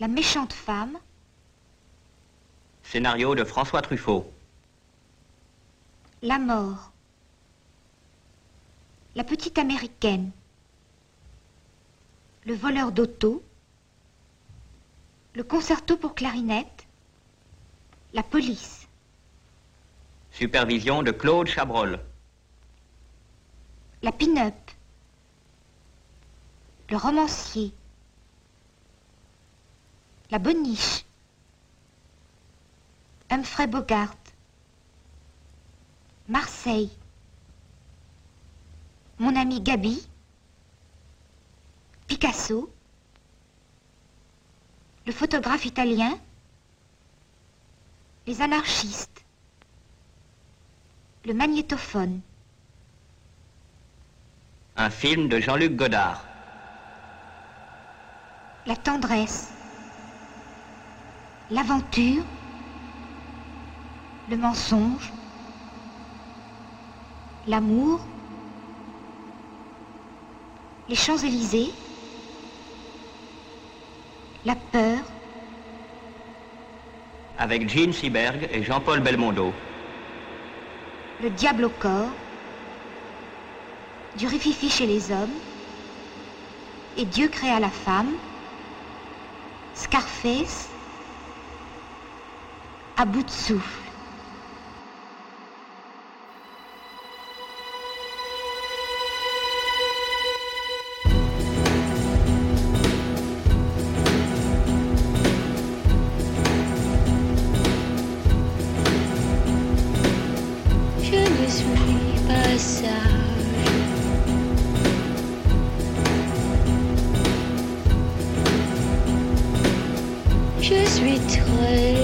la méchante femme, Scénario de François Truffaut. la mort, la petite américaine, le voleur d'auto, le concerto pour clarinette, la police, Supervision de Claude Chabrol. la pin-up, le romancier, la boniche, Humphrey Bogart, Marseille, mon ami Gabi, Picasso, le photographe italien, les anarchistes, le magnétophone. Un film de Jean-Luc Godard. la tendresse, l'aventure, le mensonge, l'amour, les Champs-Élysées, la peur, Avec Gene Seberg et Jean-Paul Belmondo. le diable au corps, du rififi chez les hommes, et Dieu créa la femme, Scarface, à bout de souffle. Je ne suis pas sage. Je suis très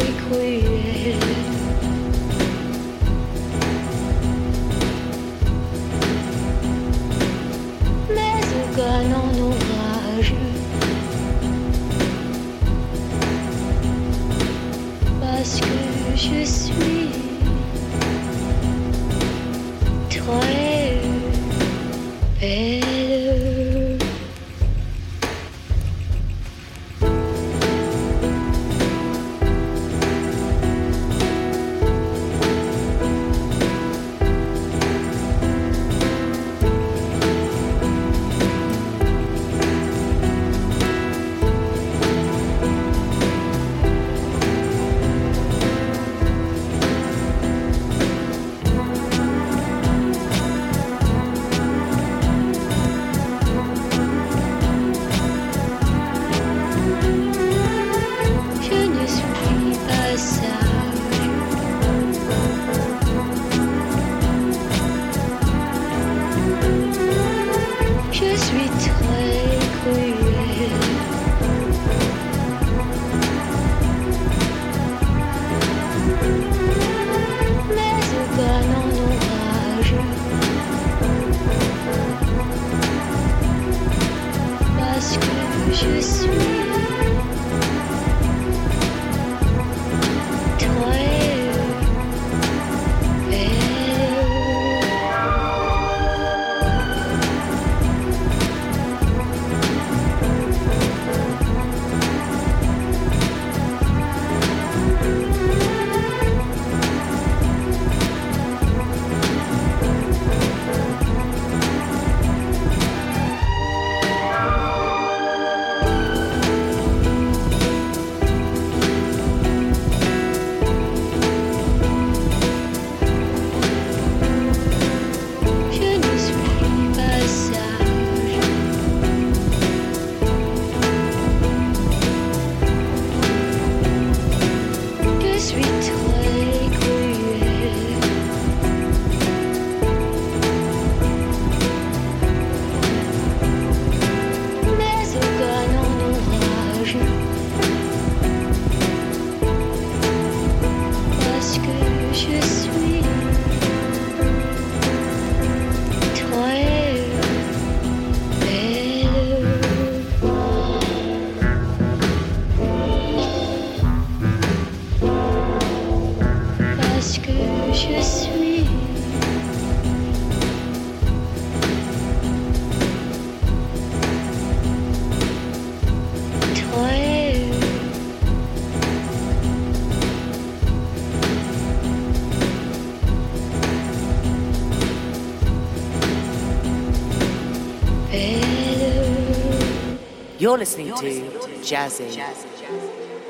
You're listening to Jazzy,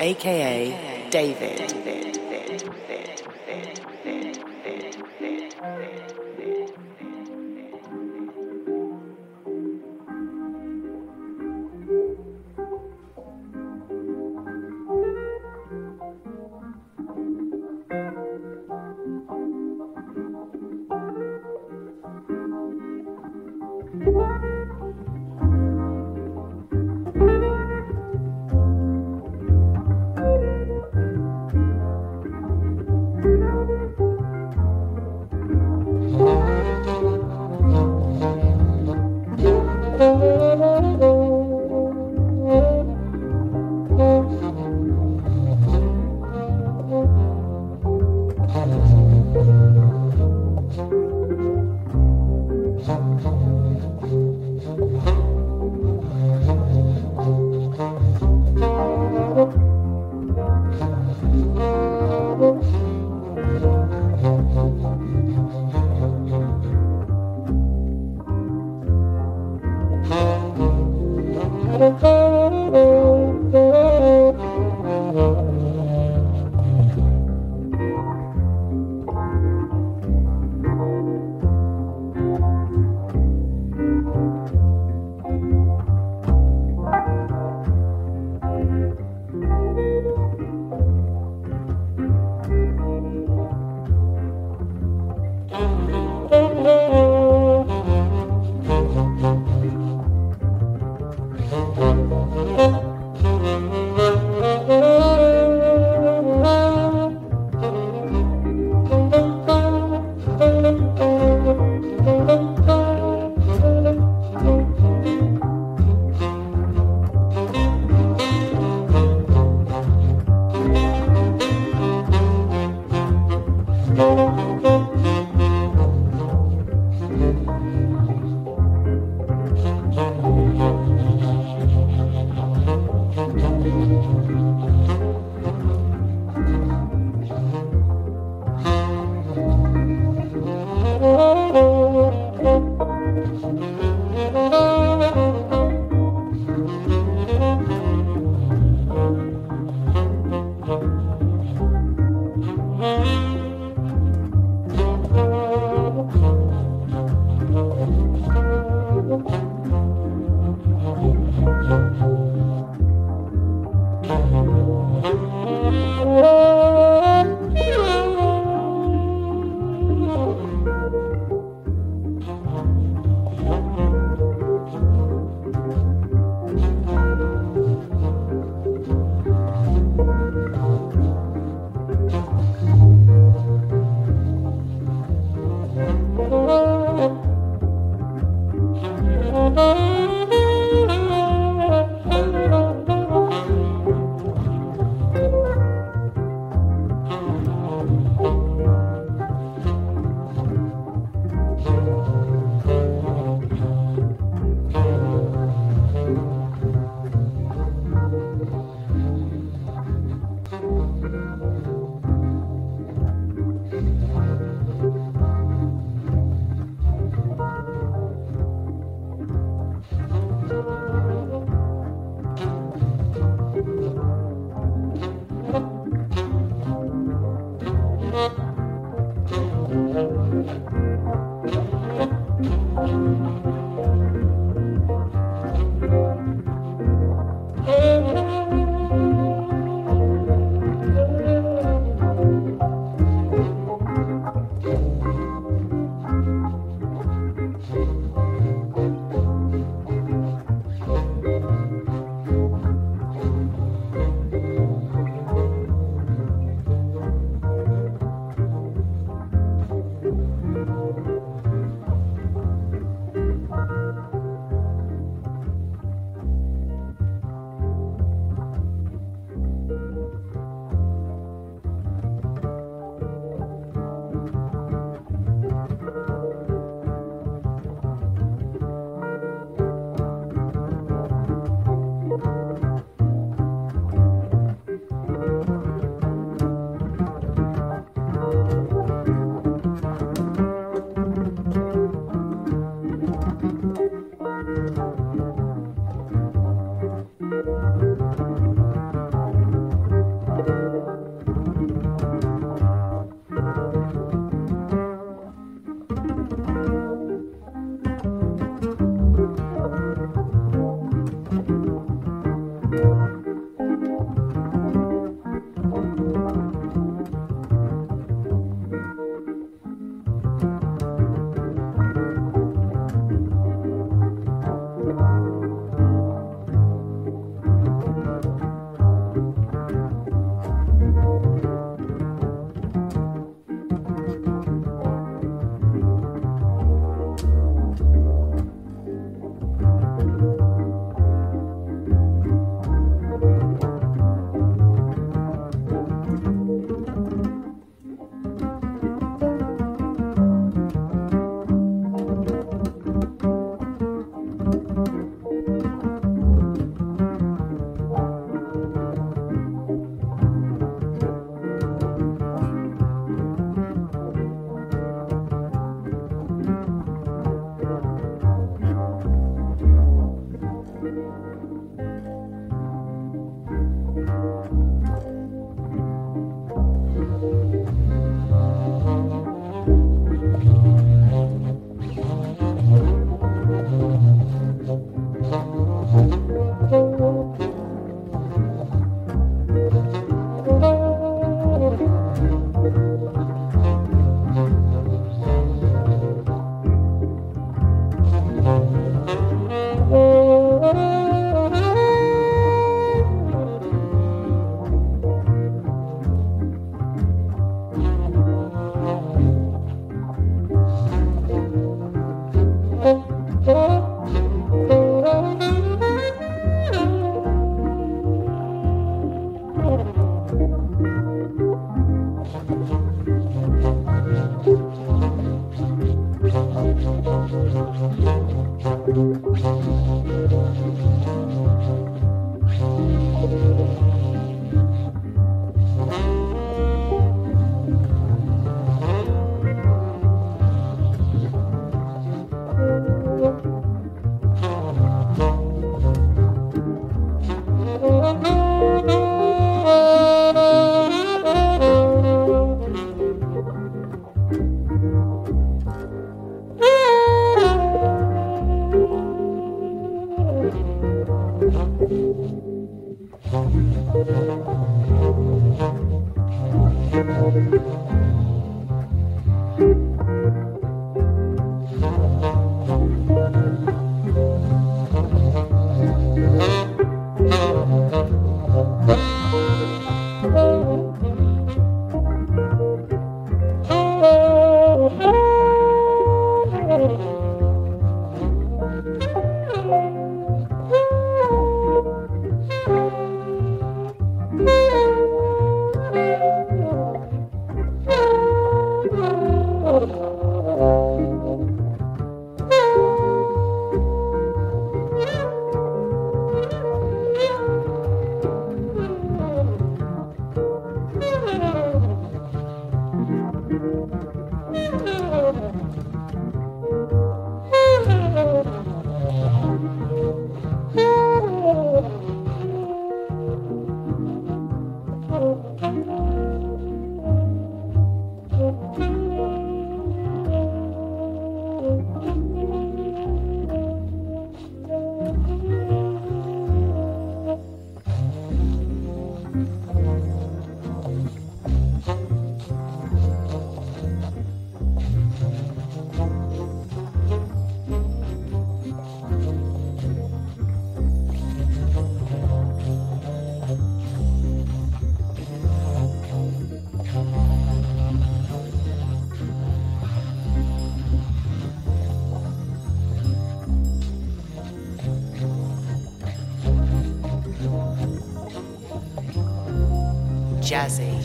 aka David.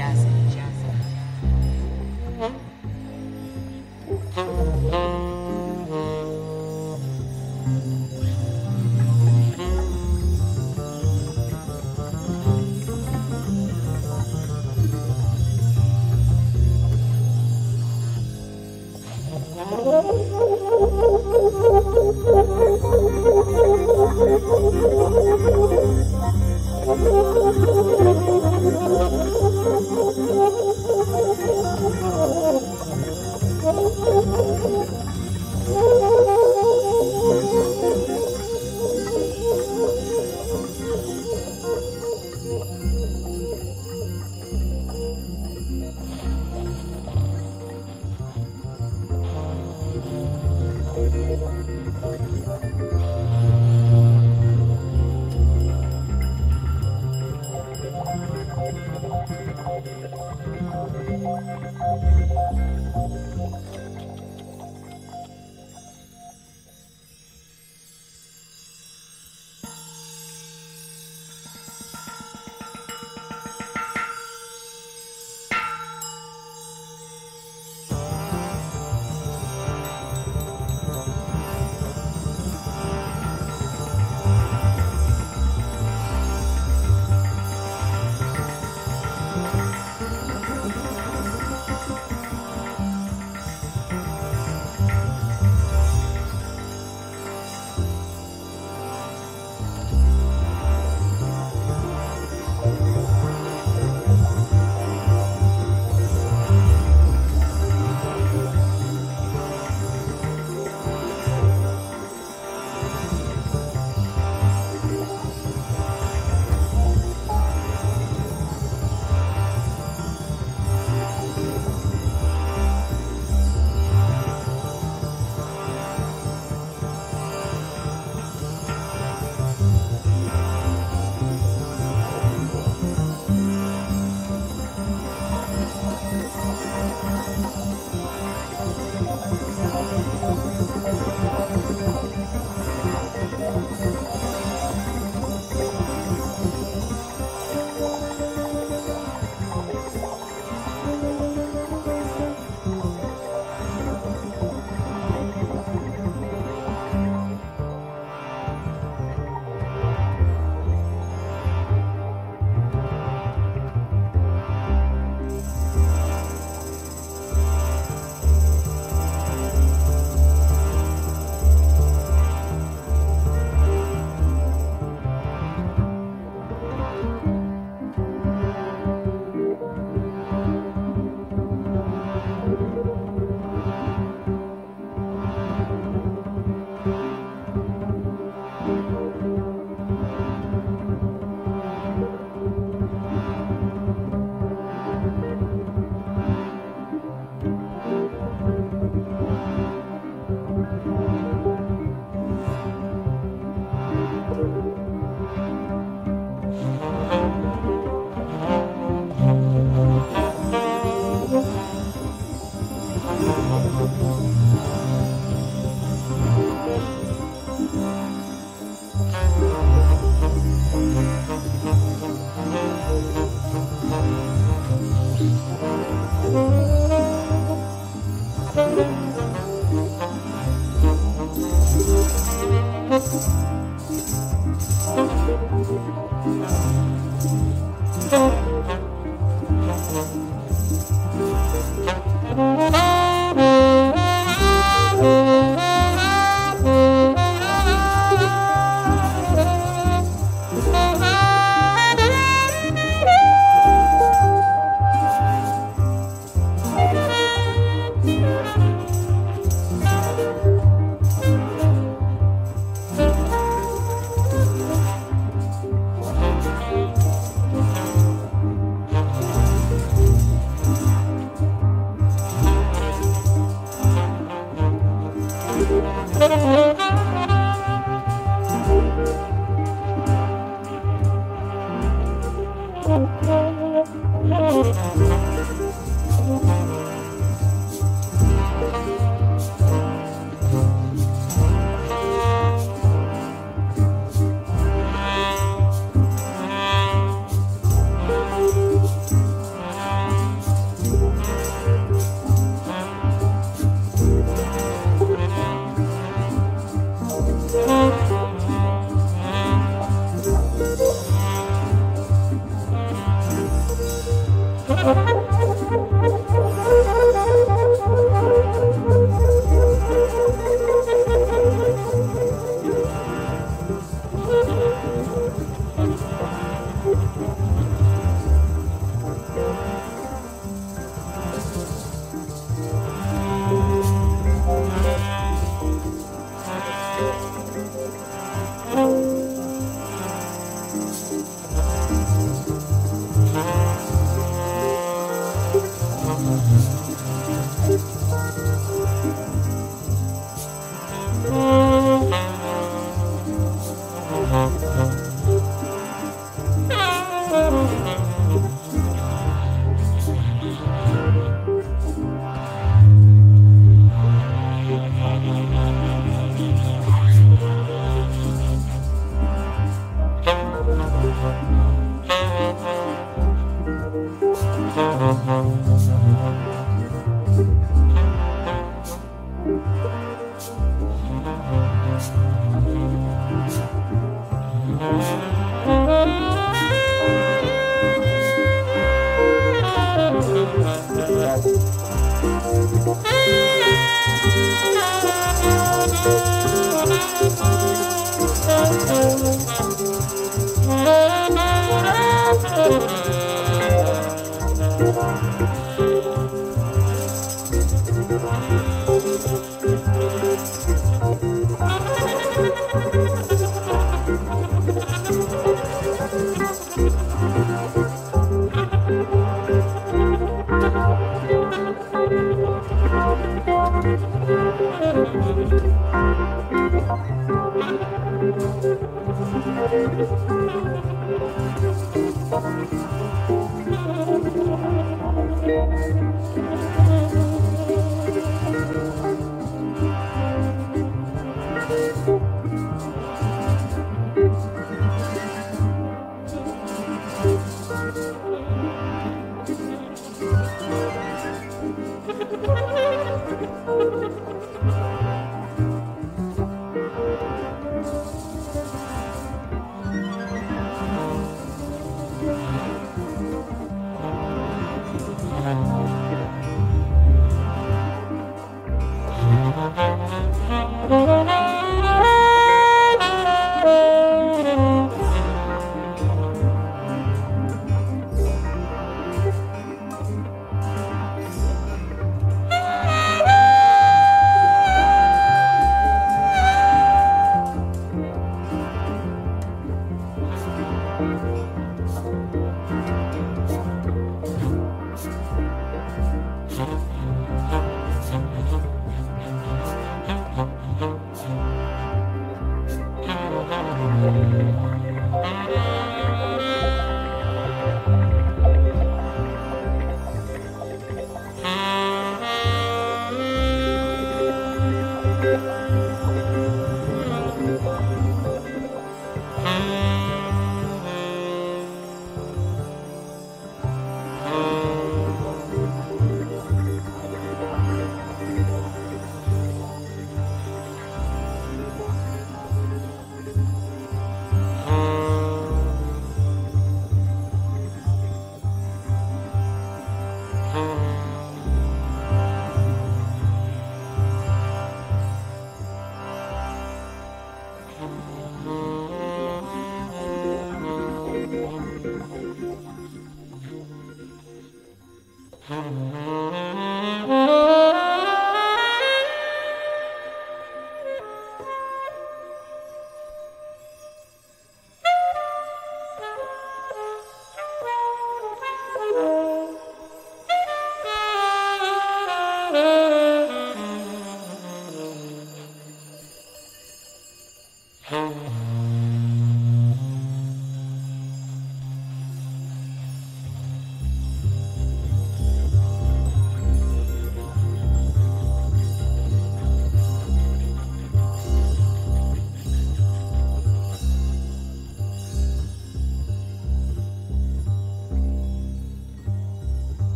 Jazzy, Mm-hmm.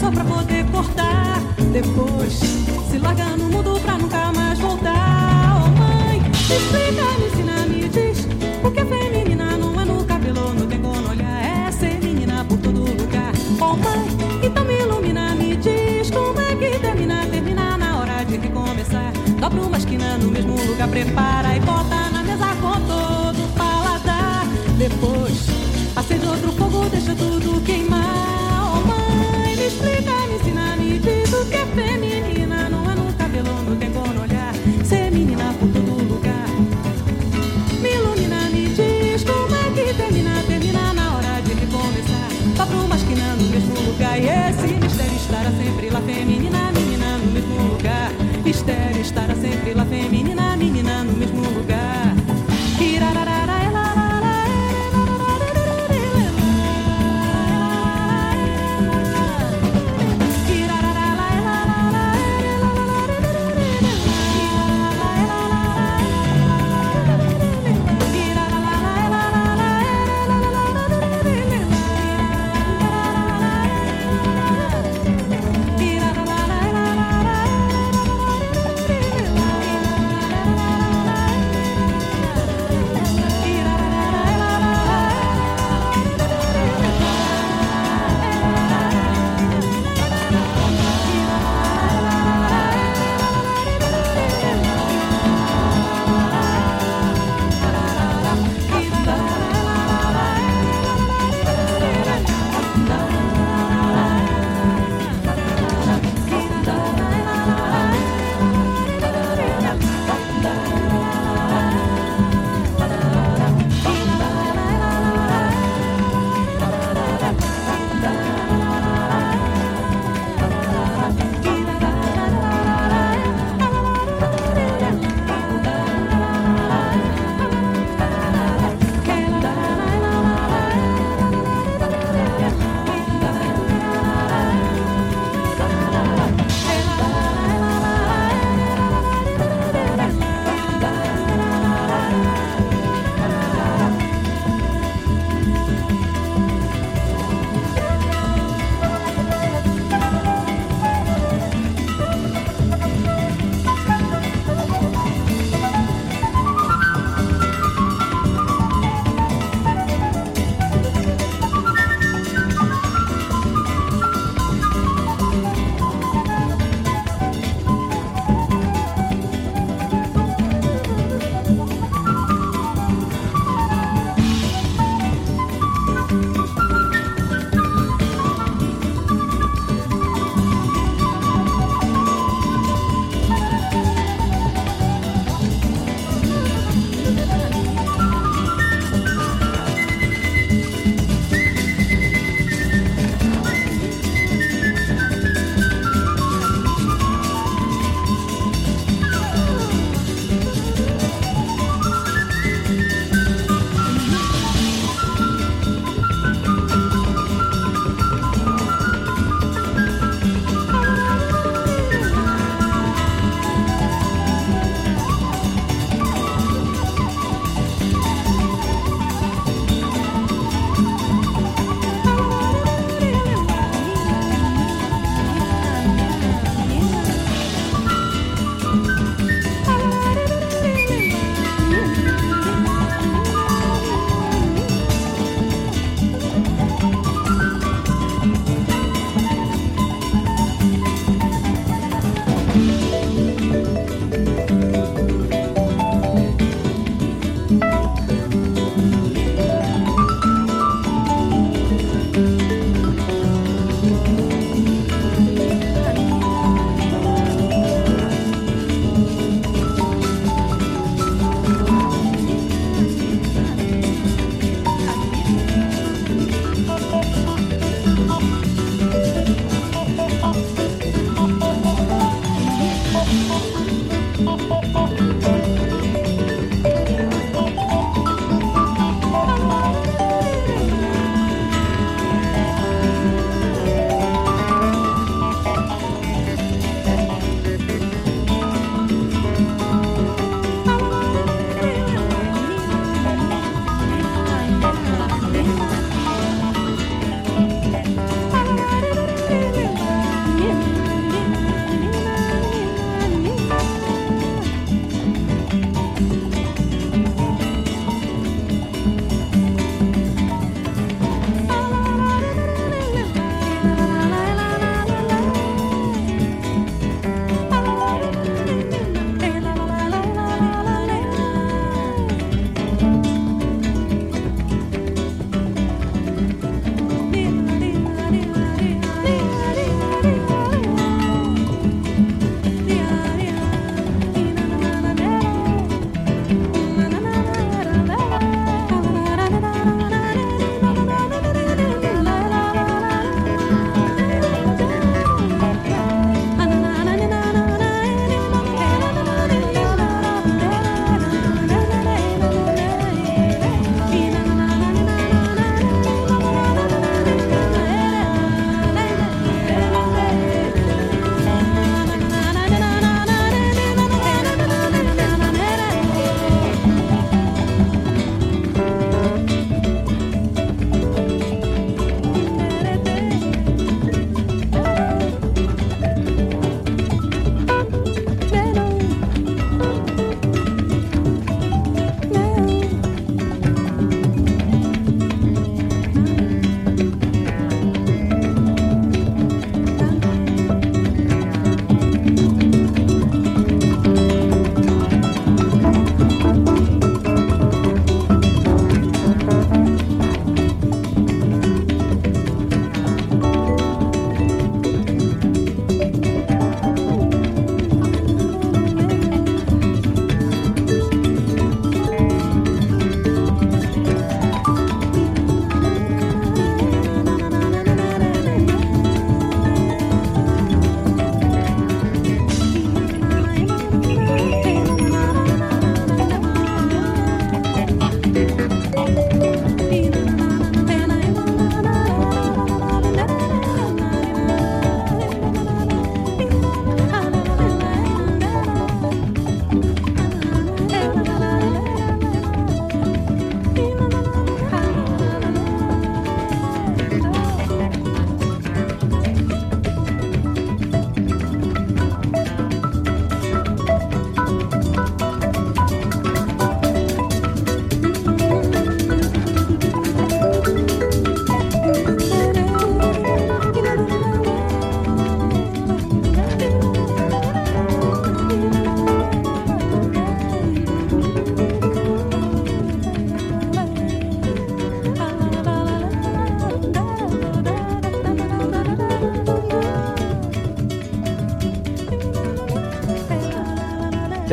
só pra poder cortar. Depois se larga no mundo pra nunca mais voltar. Oh mãe, me explica, me ensina, me diz. Porque feminina não é no cabelo, não tem como olhar. É ser menina por todo lugar. Oh mãe, então me ilumina, me diz. Como é que termina? Termina na hora de recomeçar. Dobra uma esquina no mesmo lugar, prepara. la feminidad.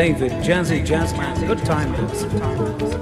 David, Jazzy Jazzman, good times.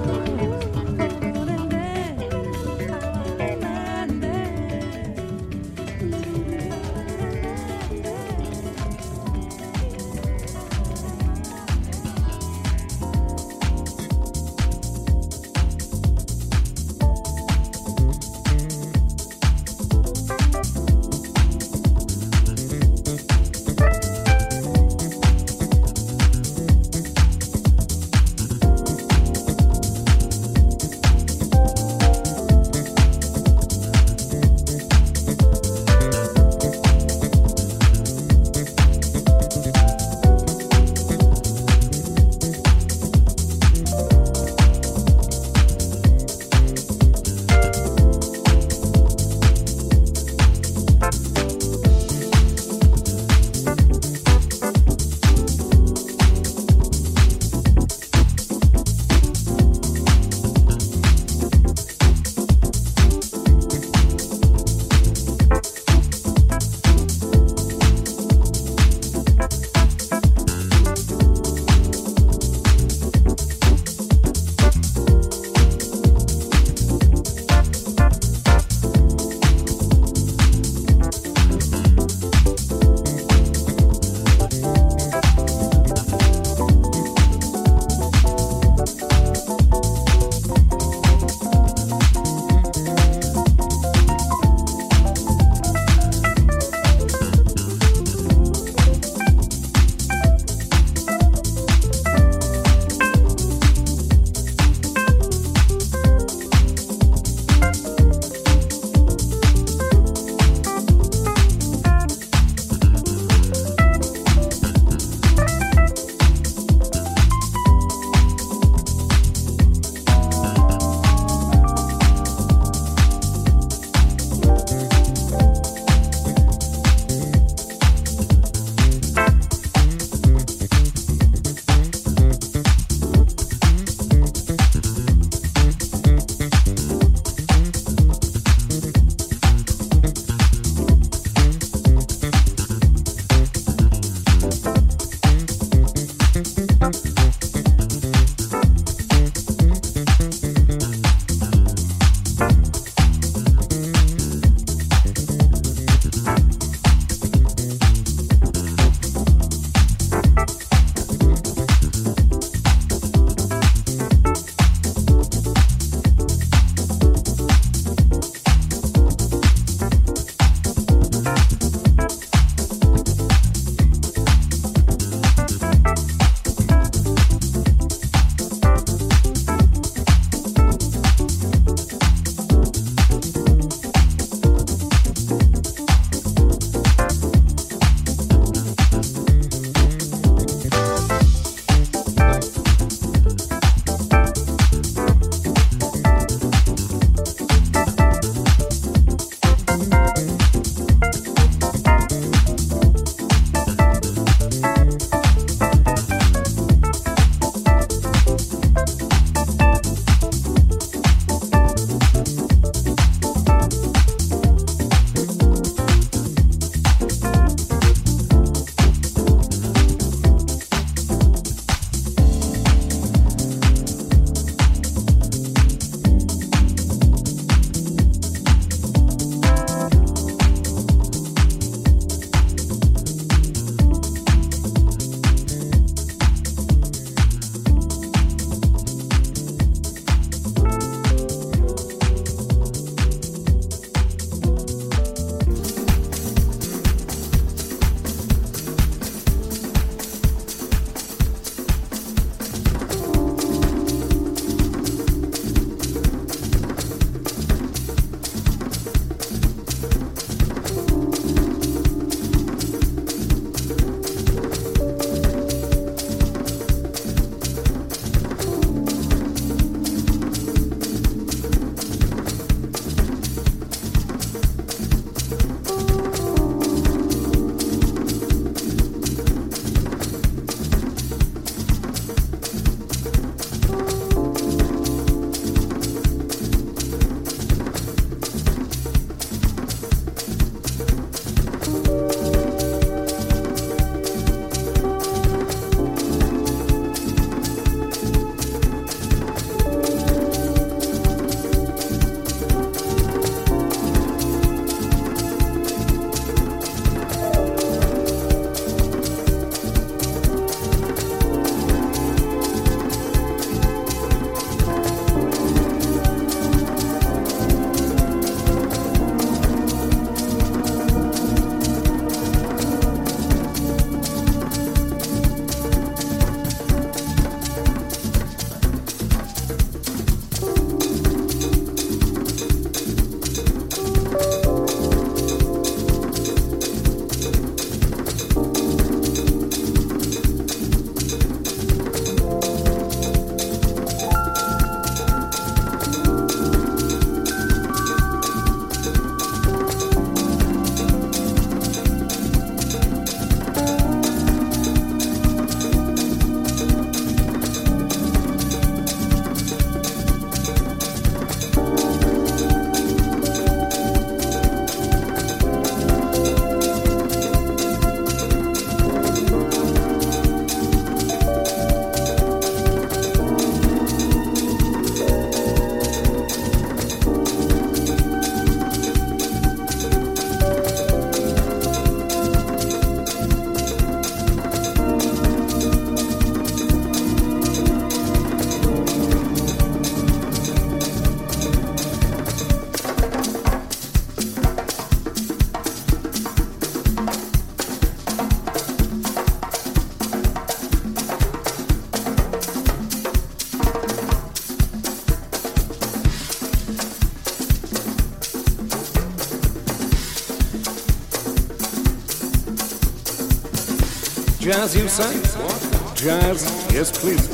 Jazz, you say? What? Jazz? Yes, please.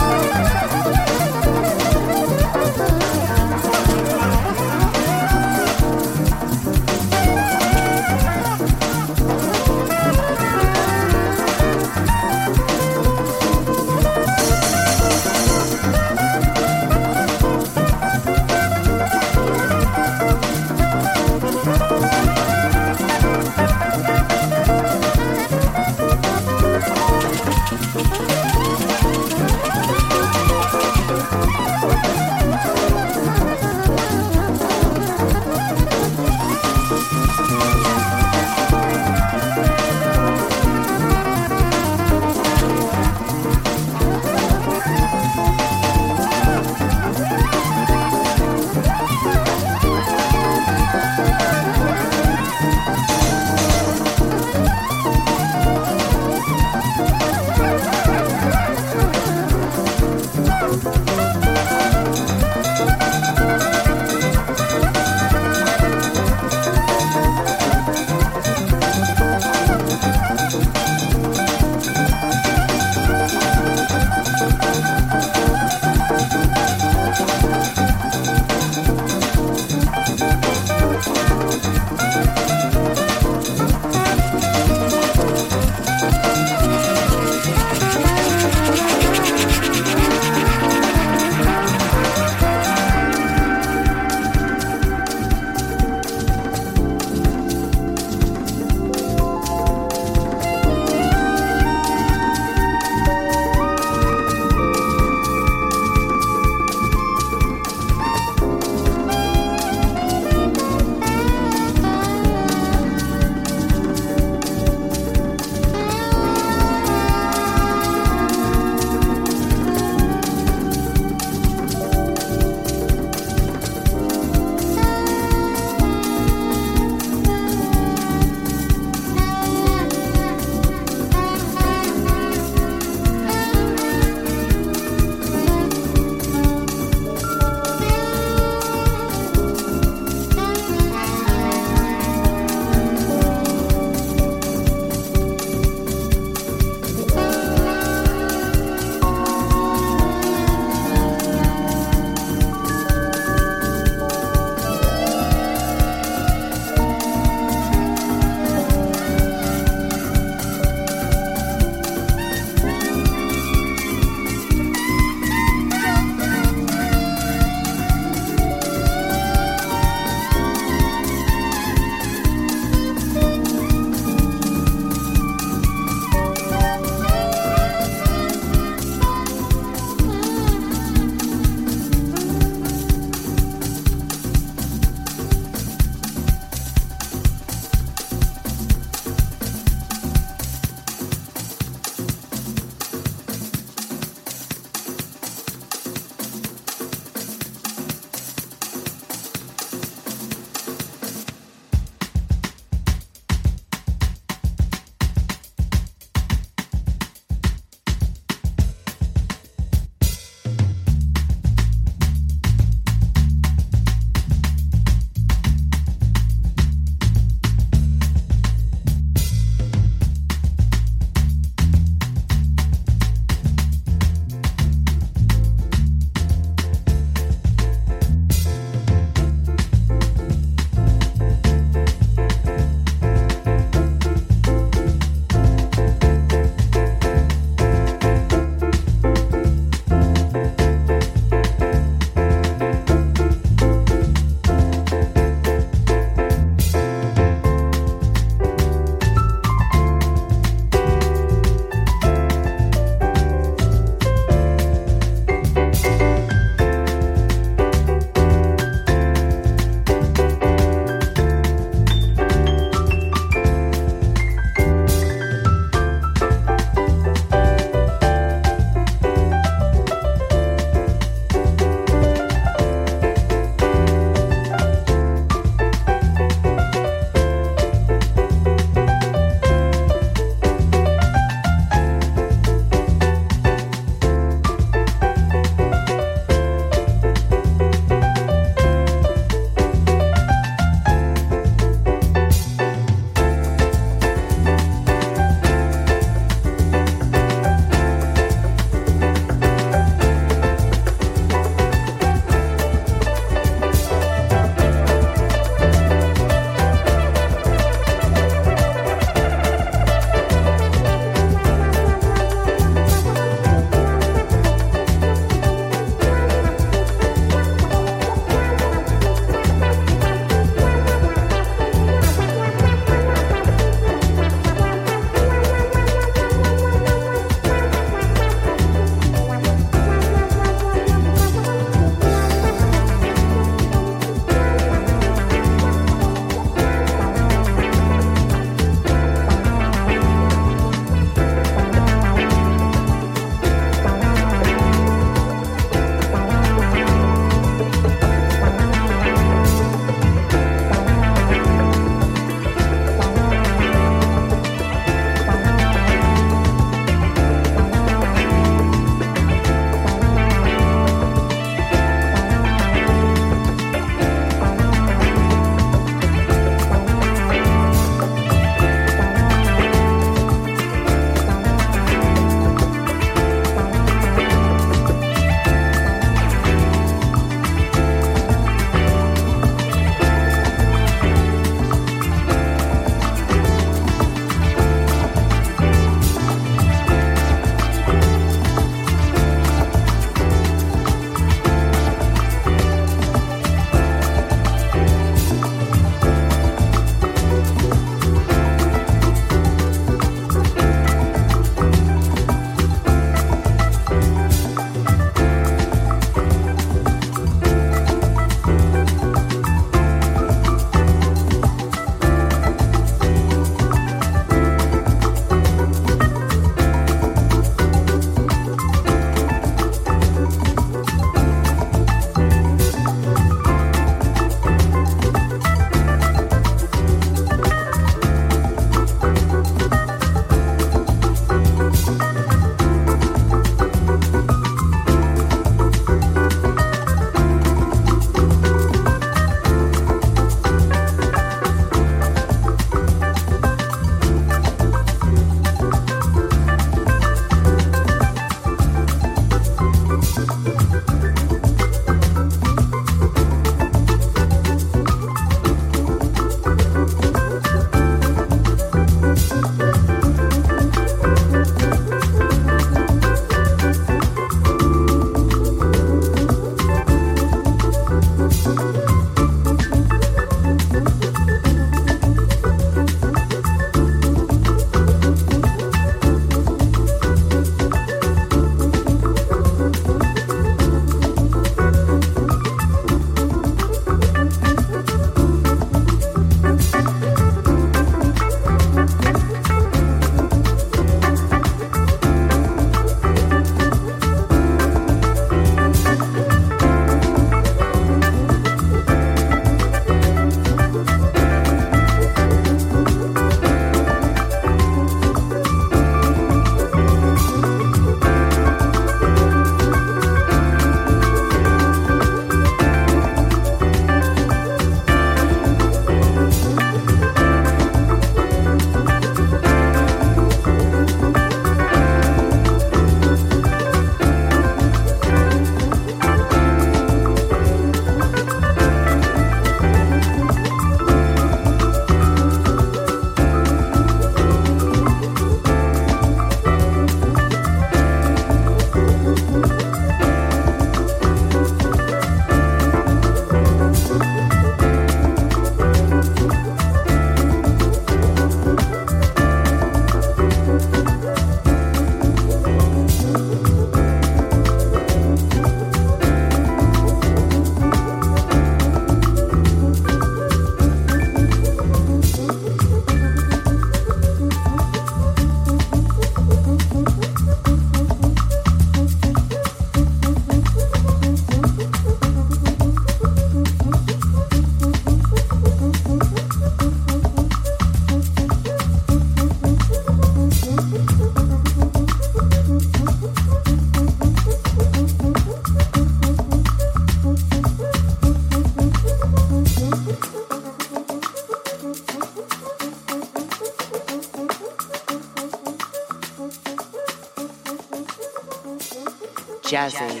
Jazzy,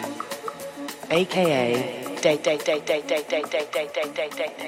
aka Day Day Day Day Day Day Day Day Day Day Day.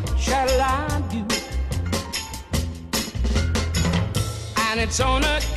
What shall I do? And it's on account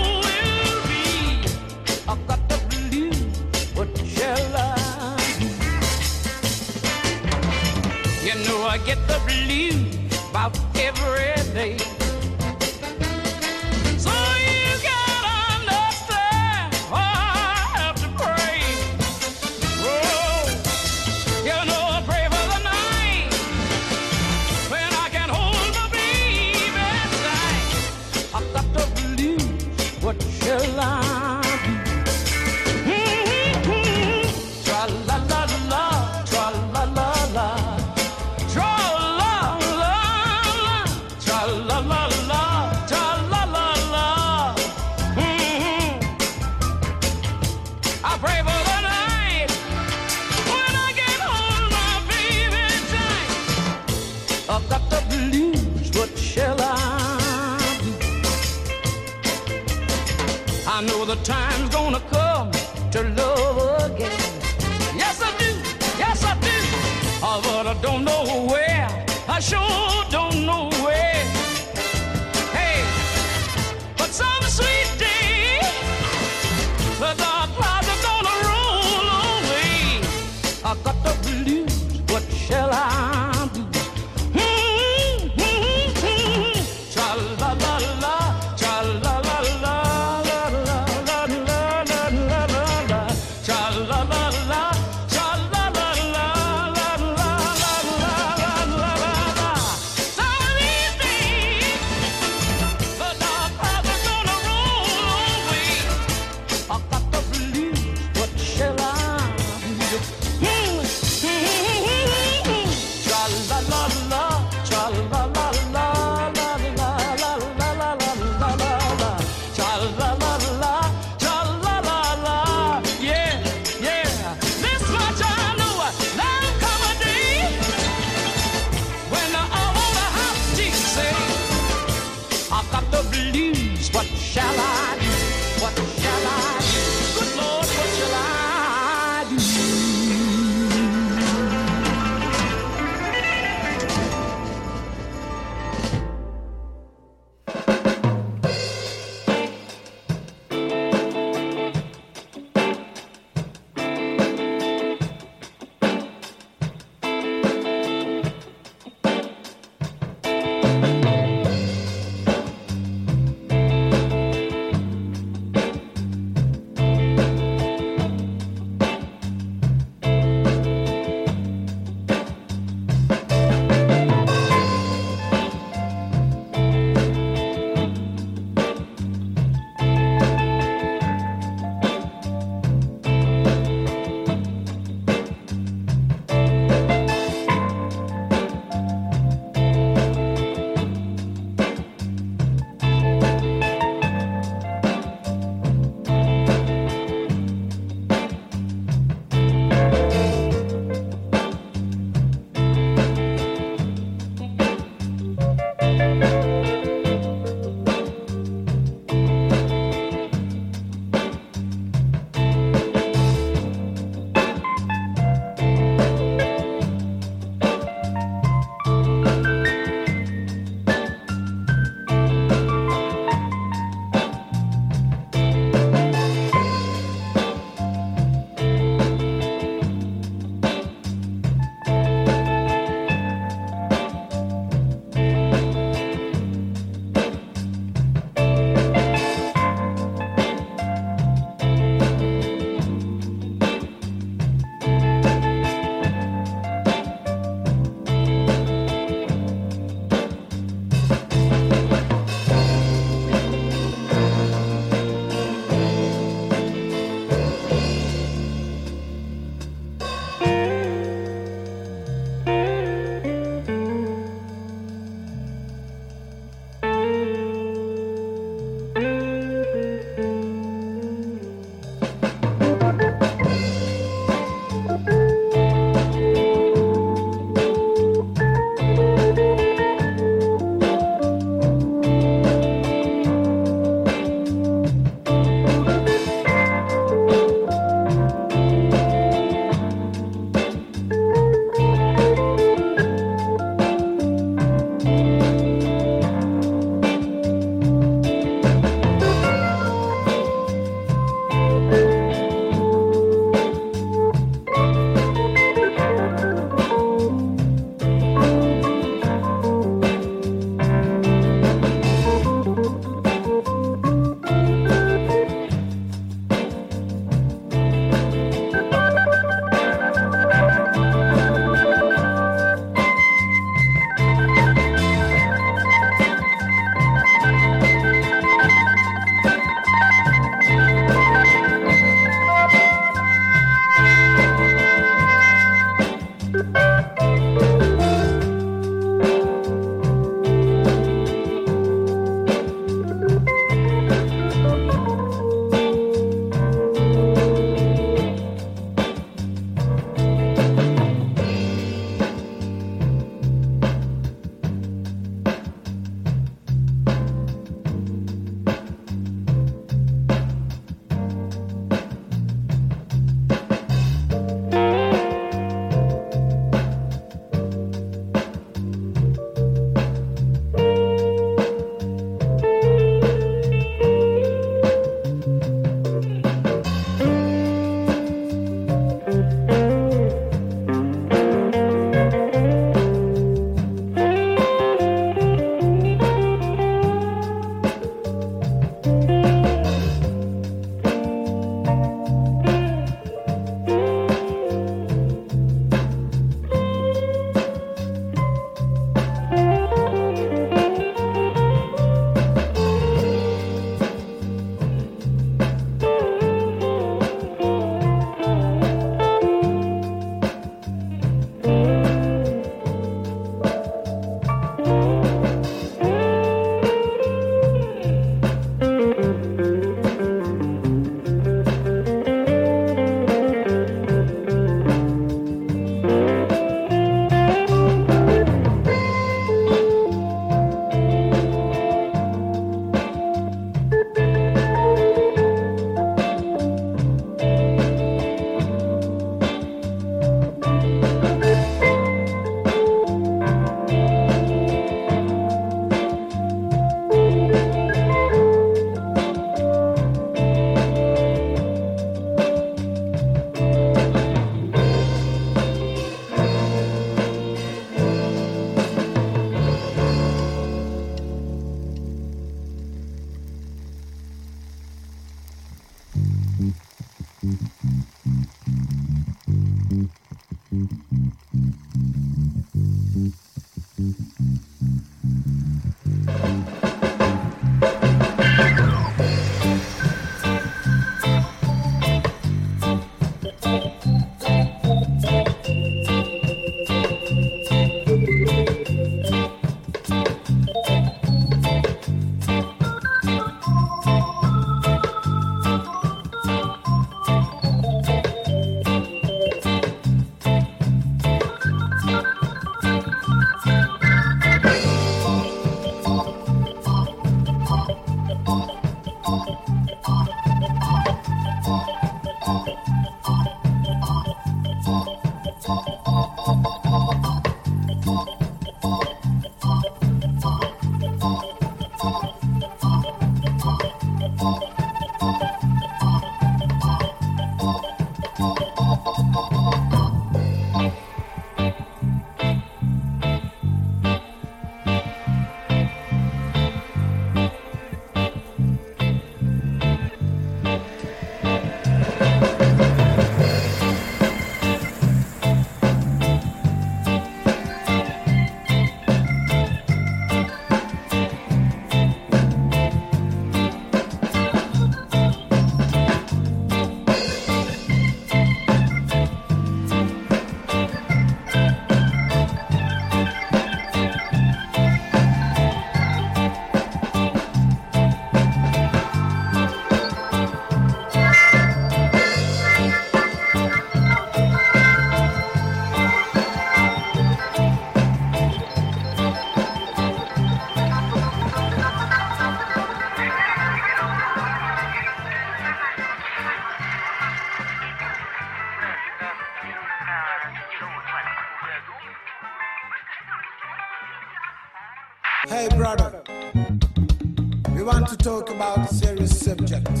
talk about serious subjects.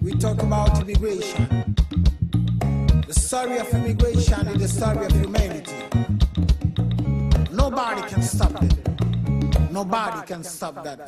We talk about immigration. The story of immigration is the story of humanity. Nobody can stop it. Nobody can stop that.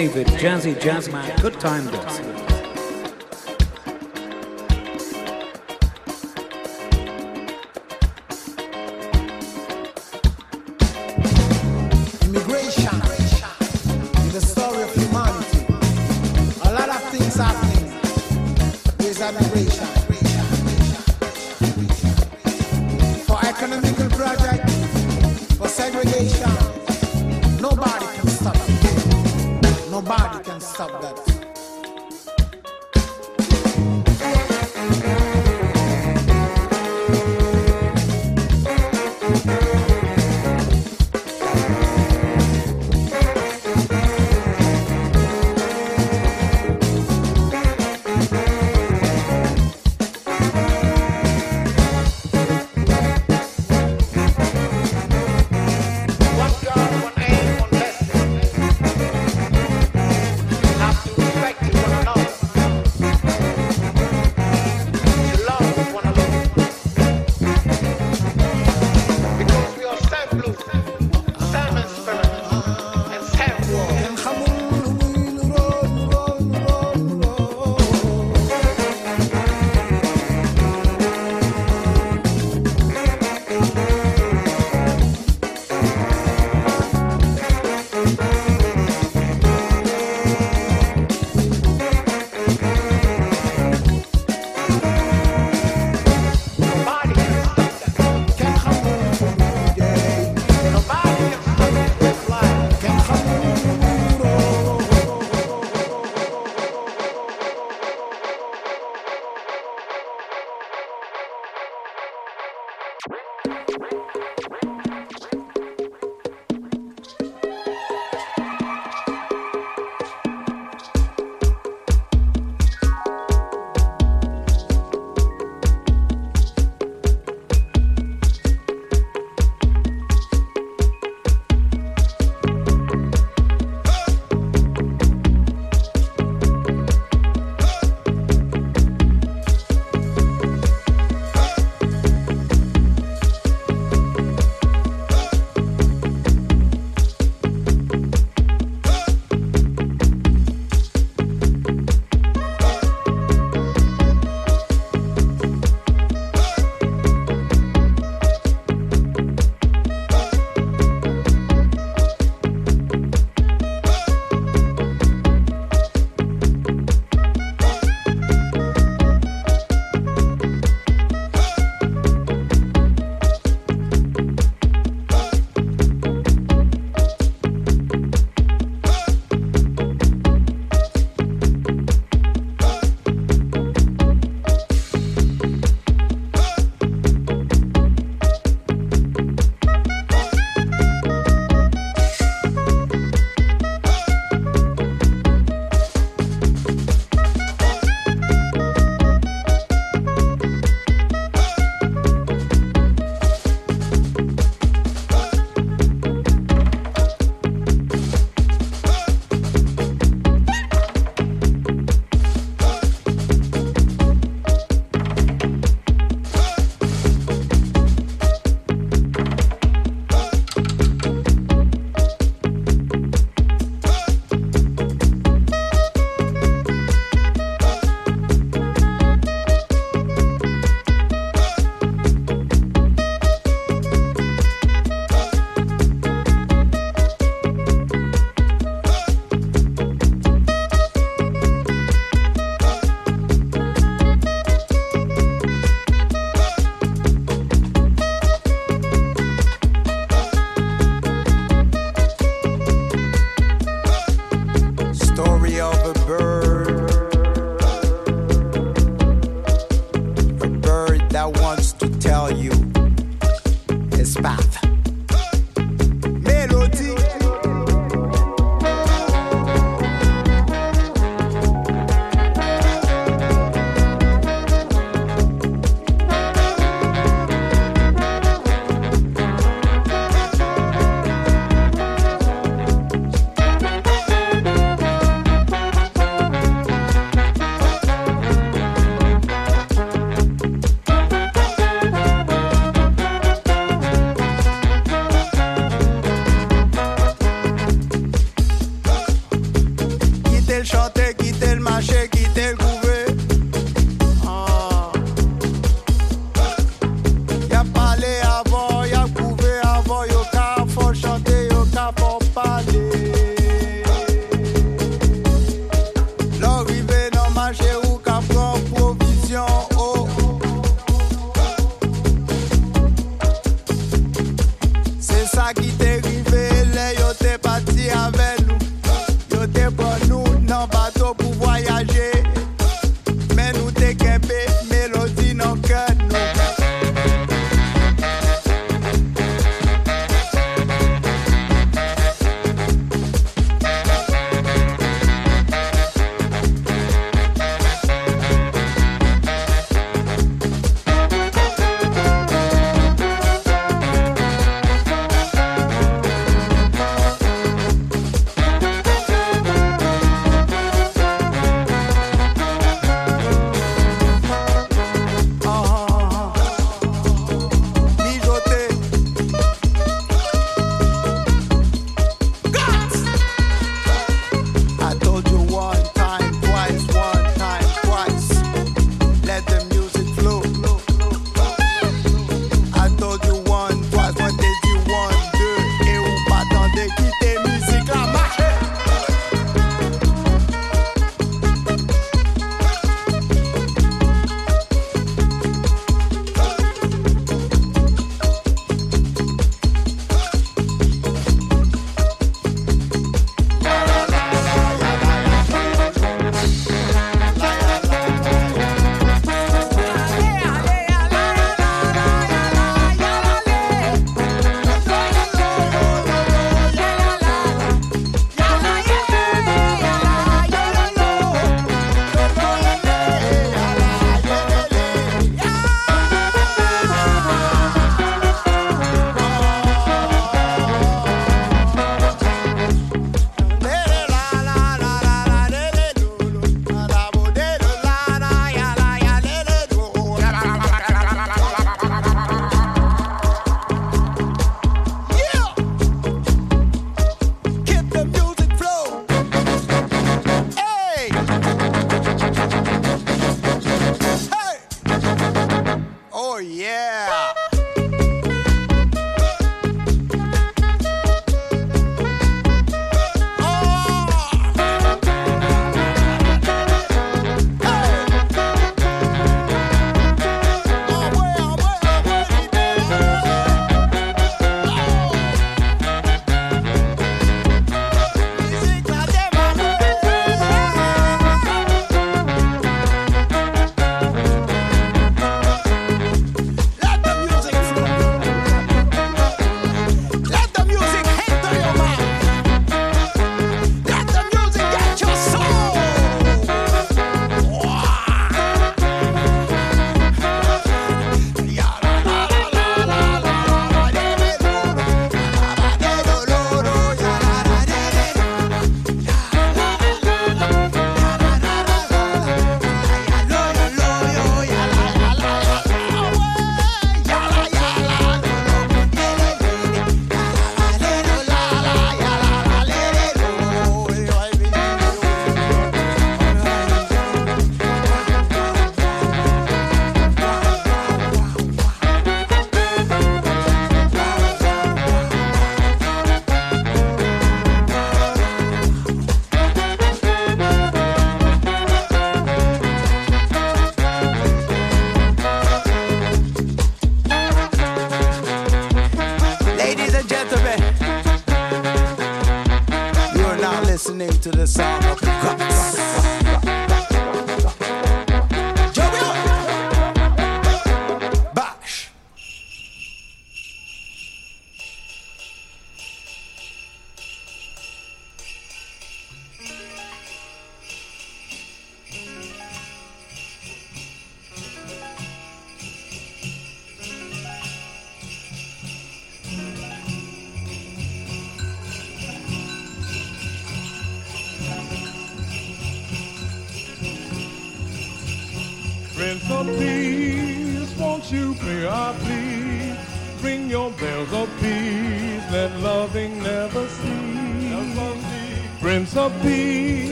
David Jazzy Jazzman Good Time Dance.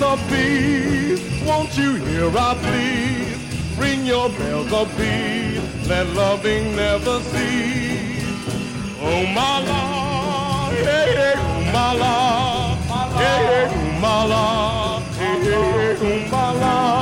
of peace. Won't you hear our plea? Ring your bells of peace. Let loving never cease. Oh my la, hey hey, oh my la, hey hey, oh my la, hey hey, oh my la.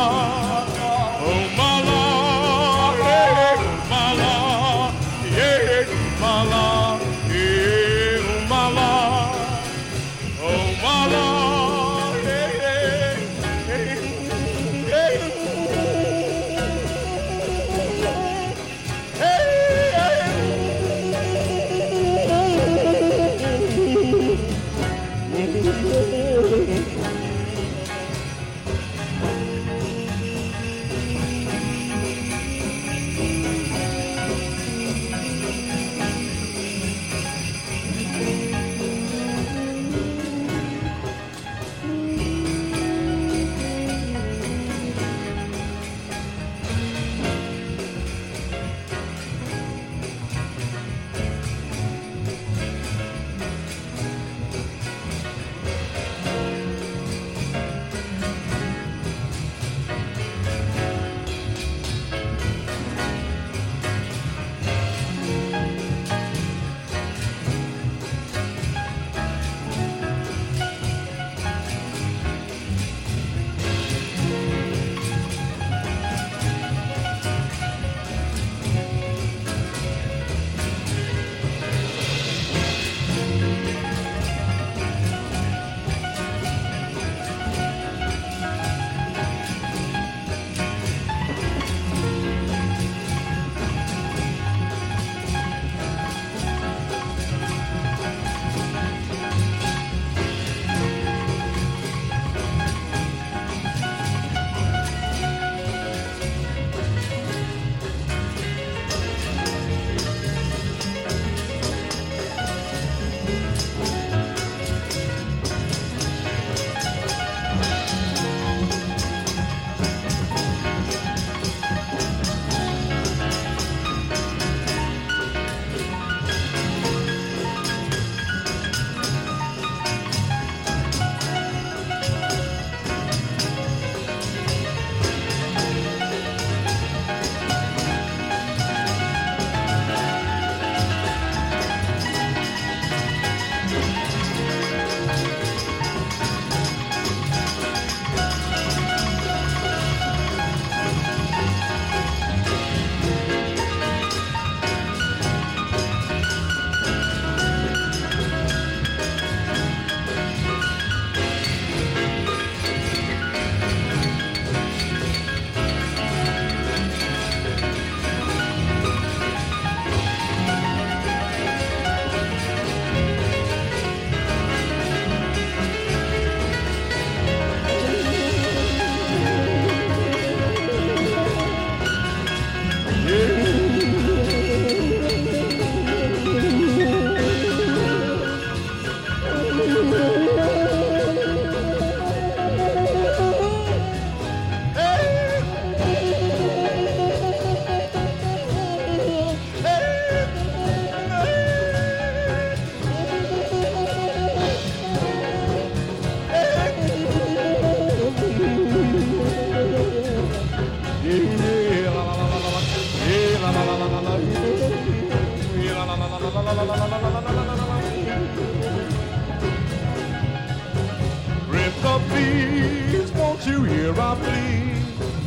Hear our plea?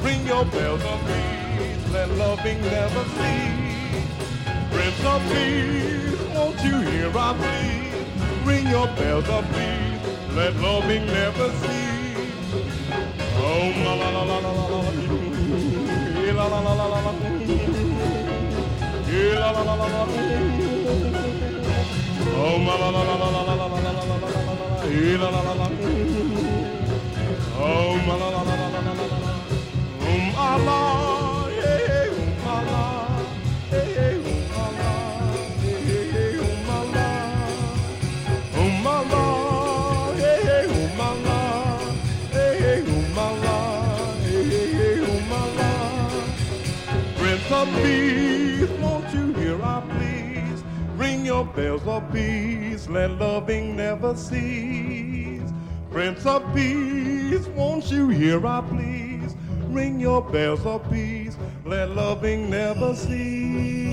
Ring your bells of peace, let loving never cease. Prince of Peace, won't you hear our plea? Ring your bells of peace, let loving never cease. Oh, la la la la la la la, Eh, la la la la la la, Eh, la la la la la. Oh, la la la la la la la la la la la la la la, Eh, la la. Oh, la la la la bells of peace, let loving never cease. Prince of Peace, won't you hear our pleas? Ring your bells of peace, let loving never cease.